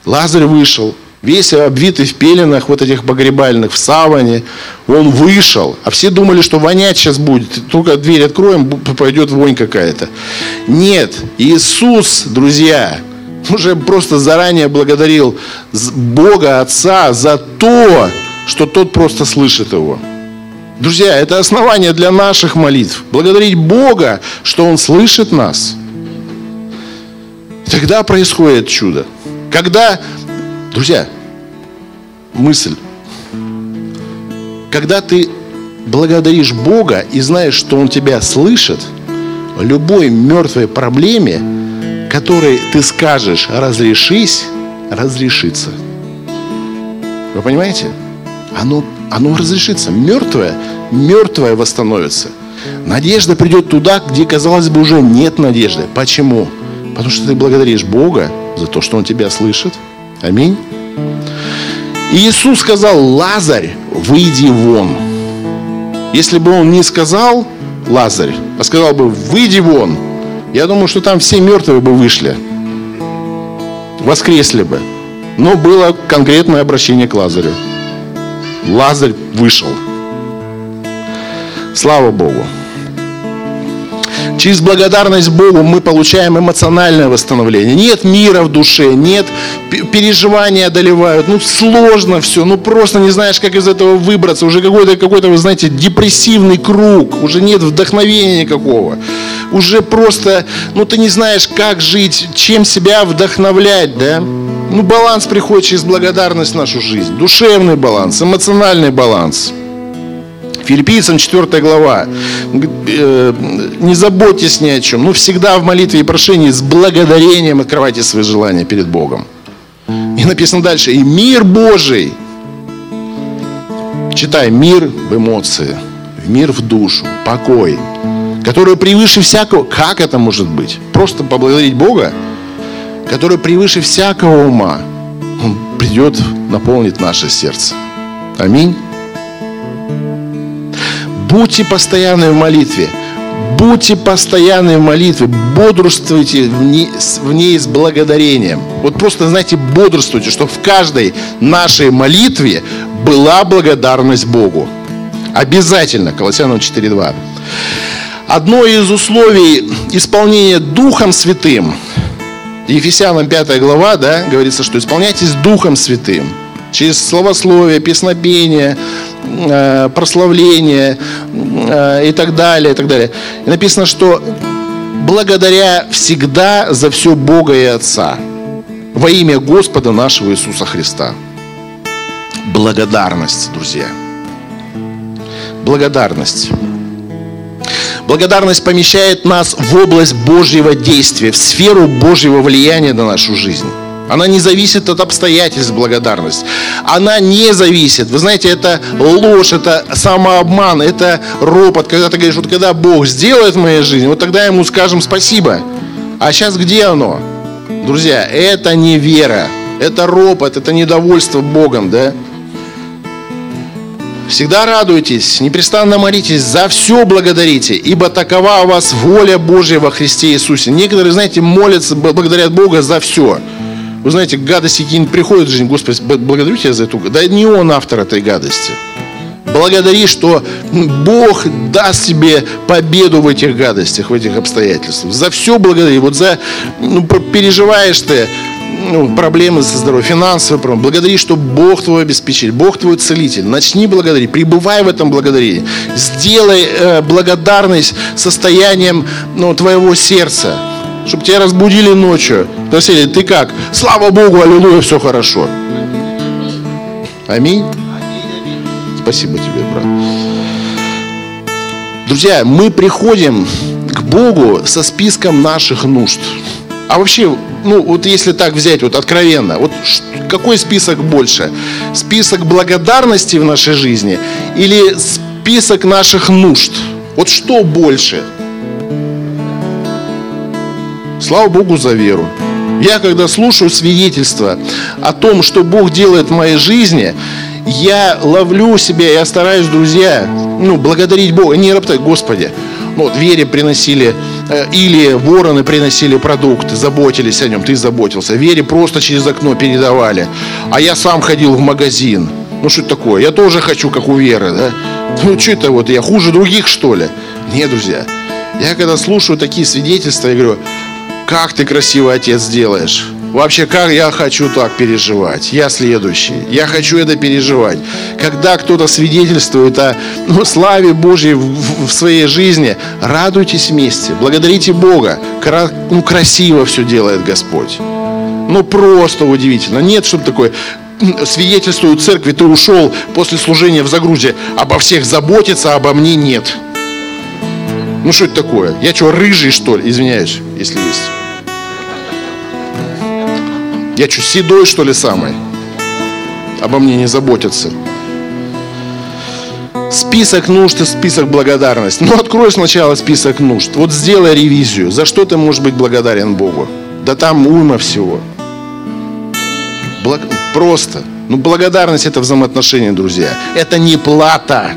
Лазарь вышел, весь обвитый в пеленах вот этих погребальных, в саване. Он вышел, а все думали, что вонять сейчас будет. Только дверь откроем, пойдет вонь какая-то. Нет, Иисус, друзья, уже просто заранее благодарил Бога Отца за то, что тот просто слышит его. Друзья, это основание для наших молитв. Благодарить Бога, что Он слышит нас. Тогда происходит чудо. Когда, друзья, мысль, когда ты благодаришь Бога и знаешь, что Он тебя слышит, любой мертвой проблеме, которой ты скажешь «разрешись», разрешится. Вы понимаете? Оно оно разрешится. Мертвое, мертвое восстановится. Надежда придет туда, где, казалось бы, уже нет надежды. Почему? Потому что ты благодаришь Бога за то, что Он тебя слышит. Аминь. И Иисус сказал, Лазарь, выйди вон. Если бы Он не сказал, Лазарь, а сказал бы, выйди вон, я думаю, что там все мертвые бы вышли. Воскресли бы. Но было конкретное обращение к Лазарю. Лазарь вышел. Слава Богу. Через благодарность Богу мы получаем эмоциональное восстановление. Нет мира в душе, нет переживания одолевают. Ну, сложно все, ну, просто не знаешь, как из этого выбраться. Уже какой-то, какой-то, вы знаете, депрессивный круг. Уже нет вдохновения никакого. Уже просто, ну, ты не знаешь, как жить, чем себя вдохновлять, да? Ну, баланс приходит через благодарность в нашу жизнь. Душевный баланс, эмоциональный баланс. Филиппийцам 4 глава. «Э, не заботьтесь ни о чем, но всегда в молитве и прошении с благодарением открывайте свои желания перед Богом. И написано дальше, и мир Божий, читай, мир в эмоции, мир в душу, покой, который превыше всякого, как это может быть? Просто поблагодарить Бога? который превыше всякого ума, Он придет, наполнит наше сердце. Аминь. Будьте постоянны в молитве. Будьте постоянны в молитве, бодрствуйте в ней, в ней с благодарением. Вот просто, знаете, бодрствуйте, чтобы в каждой нашей молитве была благодарность Богу. Обязательно, Колоссянам 4.2. Одно из условий исполнения Духом Святым – Ефесянам 5 глава, да, говорится, что исполняйтесь Духом Святым. Через словословие, песнопение, э, прославление и так далее, и так далее. И написано, что благодаря всегда за все Бога и Отца во имя Господа нашего Иисуса Христа. благодарность, друзья. Благодарность. Благодарность помещает нас в область Божьего действия, в сферу Божьего влияния на нашу жизнь. Она не зависит от обстоятельств благодарность. Она не зависит. Вы знаете, это ложь, это самообман, это ропот. Когда ты говоришь, вот когда Бог сделает в моей жизни, вот тогда ему скажем спасибо. А сейчас где оно? Друзья, это не вера. Это ропот, это недовольство Богом, да? Всегда радуйтесь, непрестанно молитесь, за все благодарите, ибо такова у вас воля Божья во Христе Иисусе. Некоторые, знаете, молятся, благодарят Бога за все. Вы знаете, гадости какие-нибудь приходят в жизнь, Господи, благодарю тебя за эту Да не он автор этой гадости. Благодари, что Бог даст тебе победу в этих гадостях, в этих обстоятельствах. За все благодари. Вот за, ну, переживаешь ты, ну, проблемы со здоровьем, финансовые проблемы. Благодари, что Бог твой обеспечитель, Бог твой целитель. Начни благодарить, пребывай в этом благодарении. Сделай э, благодарность состоянием ну, твоего сердца. Чтобы тебя разбудили ночью. Спросили, ты как? Слава Богу, аллилуйя, все хорошо. Аминь. Спасибо тебе, брат. Друзья, мы приходим к Богу со списком наших нужд. А вообще, ну вот если так взять вот откровенно, вот какой список больше? Список благодарности в нашей жизни или список наших нужд? Вот что больше? Слава Богу за веру. Я когда слушаю свидетельства о том, что Бог делает в моей жизни, я ловлю себя, я стараюсь, друзья, ну, благодарить Бога, не роптать, Господи, ну, вот Вере приносили, э, или вороны приносили продукты, заботились о нем, ты заботился. Вере просто через окно передавали. А я сам ходил в магазин. Ну, что это такое? Я тоже хочу, как у Веры, да? Ну, что это вот, я хуже других, что ли? Нет, друзья. Я когда слушаю такие свидетельства, я говорю, как ты красивый отец делаешь? Вообще, как я хочу так переживать? Я следующий. Я хочу это переживать. Когда кто-то свидетельствует о ну, славе Божьей в, в своей жизни, радуйтесь вместе, благодарите Бога. Кра, ну, красиво все делает Господь. Ну, просто удивительно. Нет, чтобы такое свидетельствую церкви, ты ушел после служения в загрузе, обо всех заботиться, а обо мне нет. Ну что это такое? Я что, рыжий, что ли? Извиняюсь, если есть. Я что, седой, что ли, самый? Обо мне не заботятся. Список нужд и список благодарности. Ну, открой сначала список нужд. Вот сделай ревизию. За что ты можешь быть благодарен Богу? Да там уйма всего. Благ... Просто. Ну, благодарность это взаимоотношения, друзья. Это не плата.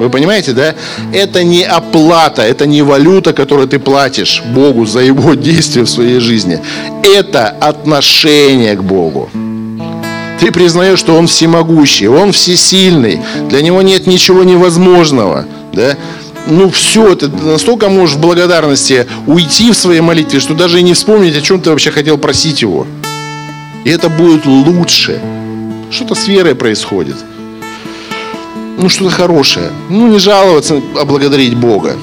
Вы понимаете, да? Это не оплата, это не валюта, которую ты платишь Богу за Его действия в своей жизни. Это отношение к Богу. Ты признаешь, что Он всемогущий, Он всесильный, для Него нет ничего невозможного. Да? ну все, ты настолько можешь в благодарности уйти в своей молитве, что даже и не вспомнить, о чем ты вообще хотел просить его. И это будет лучше. Что-то с верой происходит ну, что-то хорошее. Ну, не жаловаться, а благодарить Бога.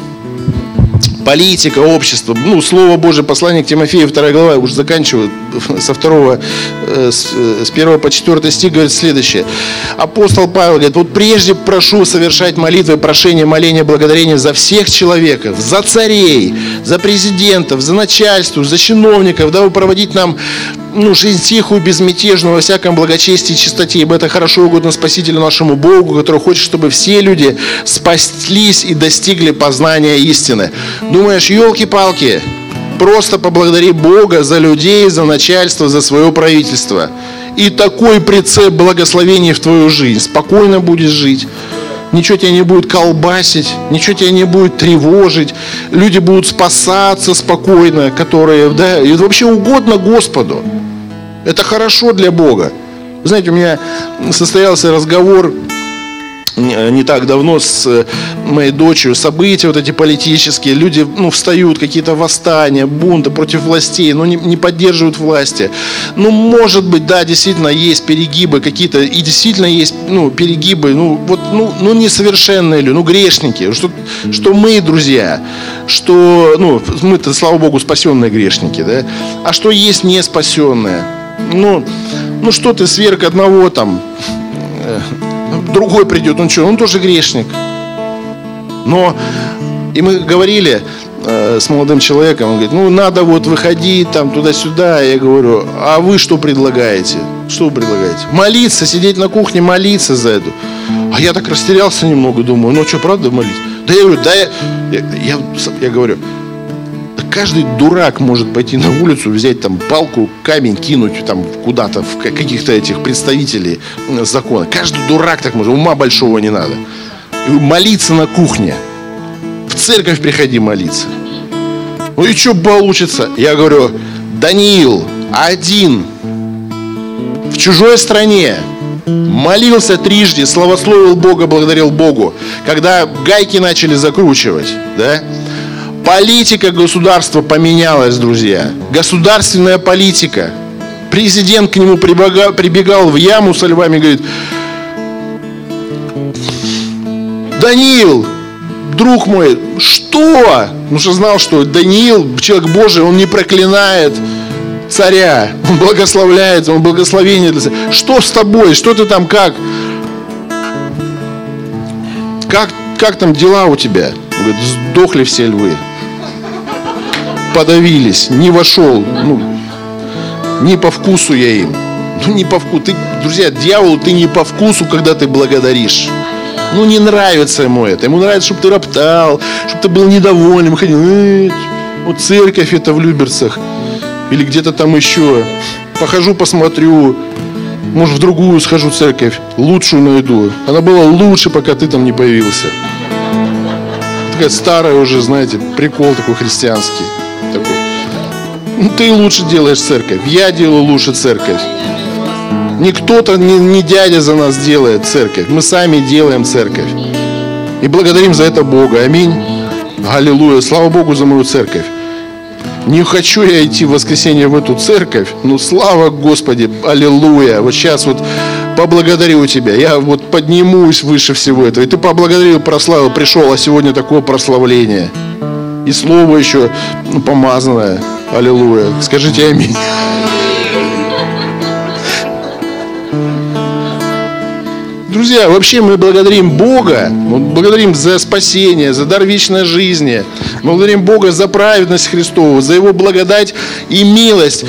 Политика, общество, ну, Слово Божие, послание к Тимофею, вторая глава, уже заканчиваю, со второго, э, с, э, с первого по четвертый стих говорит следующее. Апостол Павел говорит, вот прежде прошу совершать молитвы, прошения, моления, благодарения за всех человеков, за царей, за президентов, за начальство, за чиновников, дабы проводить нам ну, жизнь тихую, безмятежную, во всяком благочестии и чистоте, ибо это хорошо угодно Спасителю нашему Богу, который хочет, чтобы все люди спаслись и достигли познания истины. Думаешь, елки-палки, просто поблагодари Бога за людей, за начальство, за свое правительство. И такой прицеп благословений в твою жизнь. Спокойно будешь жить ничего тебя не будет колбасить, ничего тебя не будет тревожить, люди будут спасаться спокойно, которые, да, и вообще угодно Господу. Это хорошо для Бога. Знаете, у меня состоялся разговор не так давно с э, моей дочерью события вот эти политические, люди ну, встают, какие-то восстания, бунты против властей, но не, не поддерживают власти. Ну, может быть, да, действительно есть перегибы какие-то, и действительно есть ну, перегибы, ну, вот, ну, ну несовершенные люди, ну, грешники, что, что мы, друзья, что, ну, мы-то, слава Богу, спасенные грешники, да, а что есть не спасенные. Ну, ну что ты сверх одного там э, другой придет, он что, он тоже грешник. Но, и мы говорили э, с молодым человеком, он говорит, ну надо вот выходить там туда-сюда. Я говорю, а вы что предлагаете? Что вы предлагаете? Молиться, сидеть на кухне, молиться за эту. А я так растерялся немного, думаю, ну что, правда молиться? Да я говорю, да я, я, я, я говорю, каждый дурак может пойти на улицу, взять там палку, камень, кинуть там куда-то в каких-то этих представителей закона. Каждый дурак так может, ума большого не надо. И молиться на кухне. В церковь приходи молиться. Ну и что получится? Я говорю, Даниил один в чужой стране молился трижды, славословил Бога, благодарил Богу. Когда гайки начали закручивать, да? Политика государства поменялась, друзья. Государственная политика. Президент к нему прибегал, прибегал в яму со львами и говорит, Даниил, друг мой, что? Ну что знал, что Даниил, человек Божий, он не проклинает царя, он благословляет, он благословение для царя. Что с тобой? Что ты там, как? Как, как там дела у тебя? Он говорит, сдохли все львы. Подавились, не вошел. Ну, не по вкусу я им. Ну, не по вкусу. Ты, друзья, дьявол, ты не по вкусу, когда ты благодаришь. Ну, не нравится ему это. Ему нравится, чтобы ты роптал, чтобы ты был недоволен. Ходил, э, вот церковь это в Люберцах. Или где-то там еще. Похожу, посмотрю. Может, в другую схожу церковь. Лучшую найду. Она была лучше, пока ты там не появился. Такая старая уже, знаете, прикол такой христианский. Ну, ты лучше делаешь церковь. Я делаю лучше церковь. Не кто-то, не, не дядя за нас делает церковь. Мы сами делаем церковь. И благодарим за это Бога. Аминь. Аллилуйя. Слава Богу за мою церковь. Не хочу я идти в воскресенье в эту церковь, но слава Господи, аллилуйя. Вот сейчас вот поблагодарю тебя. Я вот поднимусь выше всего этого. И ты поблагодарил, прославил, пришел, а сегодня такое прославление. И слово еще ну, помазанное. Аллилуйя. Скажите аминь. Друзья, вообще мы благодарим Бога, мы благодарим за спасение, за дар вечной жизни. Мы благодарим Бога за праведность Христову, за Его благодать и милость.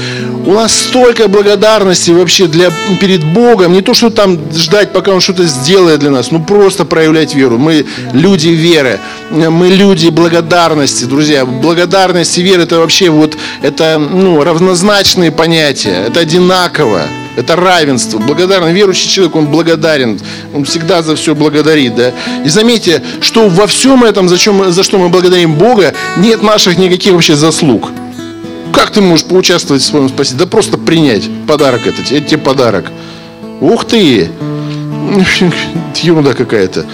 У нас столько благодарности вообще для, перед Богом. Не то, что там ждать, пока Он что-то сделает для нас, ну просто проявлять веру. Мы люди веры, мы люди благодарности, друзья. Благодарность и вера это вообще вот, это ну, равнозначные понятия, это одинаково. Это равенство. Благодарный верующий человек, он благодарен. Он всегда за все благодарит. Да? И заметьте, что во всем этом, за, чем, за что мы благодарим Бога, нет наших никаких вообще заслуг. Как ты можешь поучаствовать в своем спасении? Да просто принять подарок этот. Это тебе подарок. Ух ты! Ерунда какая-то.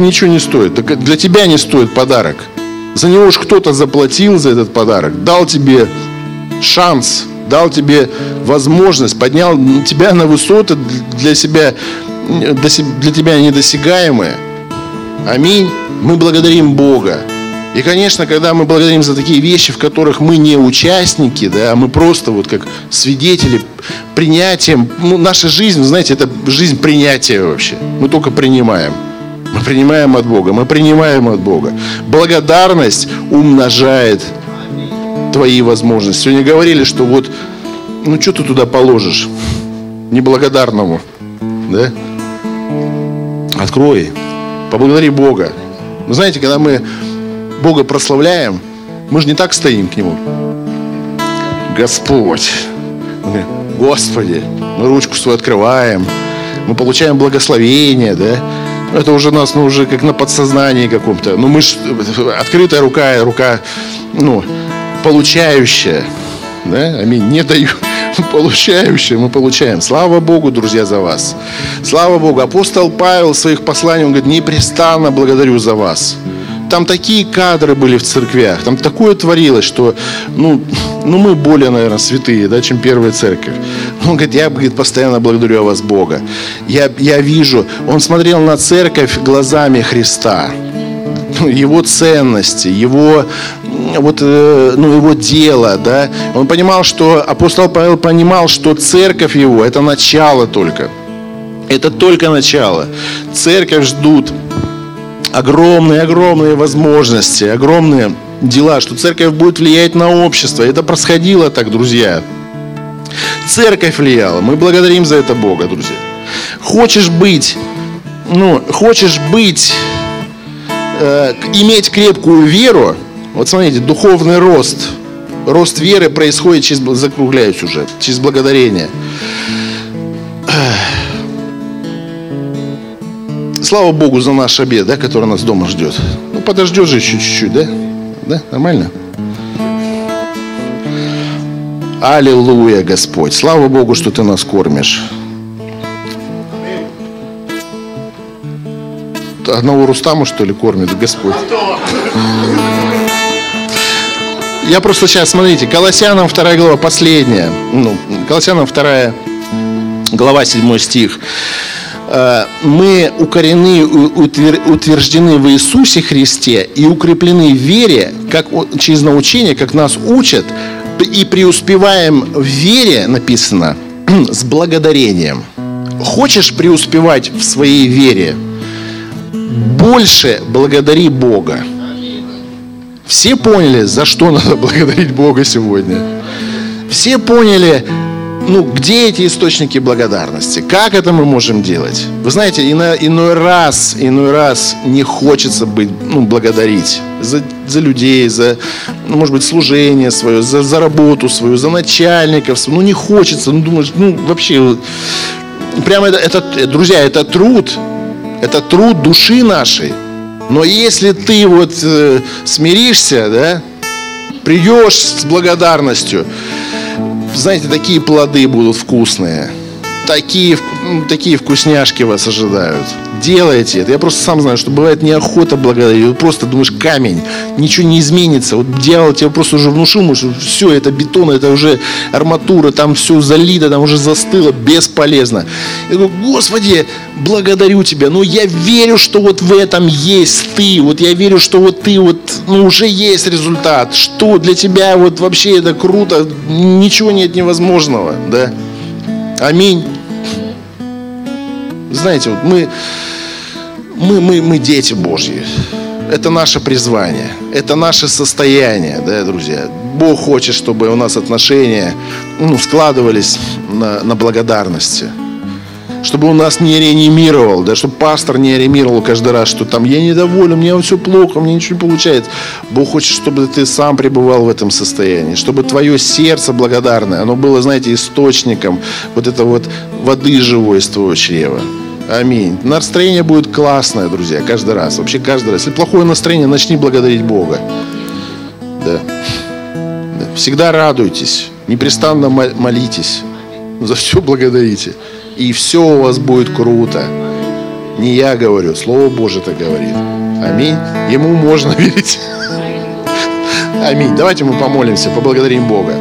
Ничего не стоит. Для тебя не стоит подарок. За него уж кто-то заплатил за этот подарок. Дал тебе шанс дал тебе возможность, поднял тебя на высоты для себя, для тебя недосягаемые. Аминь. Мы благодарим Бога. И, конечно, когда мы благодарим за такие вещи, в которых мы не участники, да, мы просто вот как свидетели принятием, ну, наша жизнь, знаете, это жизнь принятия вообще. Мы только принимаем. Мы принимаем от Бога, мы принимаем от Бога. Благодарность умножает твои возможности. Сегодня говорили, что вот, ну что ты туда положишь? Неблагодарному. Да? Открой. Поблагодари Бога. Вы знаете, когда мы Бога прославляем, мы же не так стоим к Нему. Господь. Господи. Мы ручку свою открываем. Мы получаем благословение, да? Это уже нас, ну, уже как на подсознании каком-то. Ну, мы ж, открытая рука, рука, ну, получающая. Да? Аминь. Не даю. Получающее мы получаем. Слава Богу, друзья, за вас. Слава Богу. Апостол Павел в своих посланиях, он говорит, непрестанно благодарю за вас. Там такие кадры были в церквях, там такое творилось, что, ну, ну мы более, наверное, святые, да, чем первая церковь. Он говорит, я говорит, постоянно благодарю вас Бога. Я, я вижу, он смотрел на церковь глазами Христа его ценности, его, вот, э, ну, его дело. Да? Он понимал, что апостол Павел понимал, что церковь его – это начало только. Это только начало. Церковь ждут огромные-огромные возможности, огромные дела, что церковь будет влиять на общество. Это происходило так, друзья. Церковь влияла. Мы благодарим за это Бога, друзья. Хочешь быть, ну, хочешь быть, э, иметь крепкую веру, вот смотрите, духовный рост, рост веры происходит через, закругляюсь уже, через благодарение. Слава Богу за наш обед, да, который нас дома ждет. Ну, подождет же еще чуть-чуть, да? Да, нормально? Аллилуйя, Господь. Слава Богу, что Ты нас кормишь. Одного Рустаму, что ли, кормит Господь? Я просто сейчас, смотрите, Колоссянам 2 глава, последняя. Ну, Колоссянам 2 глава, 7 стих. Э, мы укорены, утверждены в Иисусе Христе и укреплены в вере, как через научение, как нас учат, и преуспеваем в вере, написано, с благодарением. Хочешь преуспевать в своей вере? Больше благодари Бога. Все поняли, за что надо благодарить Бога сегодня? Все поняли, ну, где эти источники благодарности? Как это мы можем делать? Вы знаете, иной, раз, иной раз не хочется быть, ну, благодарить за, за людей, за, ну, может быть, служение свое, за, за работу свою, за начальников. Ну, не хочется, ну, думаешь, ну, вообще, прямо это, это, друзья, это труд, это труд души нашей. Но если ты вот э, смиришься, да, придешь с благодарностью, знаете, такие плоды будут вкусные. Такие, такие вкусняшки вас ожидают. Делайте это. Я просто сам знаю, что бывает неохота благодарить. Вот просто думаешь, камень, ничего не изменится. Вот дьявол тебе просто уже внушил, что все, это бетон, это уже арматура, там все залито, там уже застыло, бесполезно. Я говорю, Господи, благодарю Тебя, но я верю, что вот в этом есть Ты, вот я верю, что вот Ты вот, ну уже есть результат, что для Тебя вот вообще это круто, ничего нет невозможного, да. Аминь. Знаете, вот мы, мы, мы, мы дети Божьи. Это наше призвание, это наше состояние, да, друзья. Бог хочет, чтобы у нас отношения ну, складывались на, на благодарности чтобы он нас не реанимировал, да, чтобы пастор не реанимировал каждый раз, что там я недоволен, мне все плохо, мне ничего не получается. Бог хочет, чтобы ты сам пребывал в этом состоянии, чтобы твое сердце благодарное, оно было, знаете, источником вот этой вот воды живой из твоего чрева. Аминь. Настроение будет классное, друзья, каждый раз. Вообще каждый раз. Если плохое настроение, начни благодарить Бога. Да. да. Всегда радуйтесь, непрестанно молитесь. За все благодарите и все у вас будет круто. Не я говорю, Слово Божье это говорит. Аминь. Ему можно верить. Аминь. Давайте мы помолимся, поблагодарим Бога.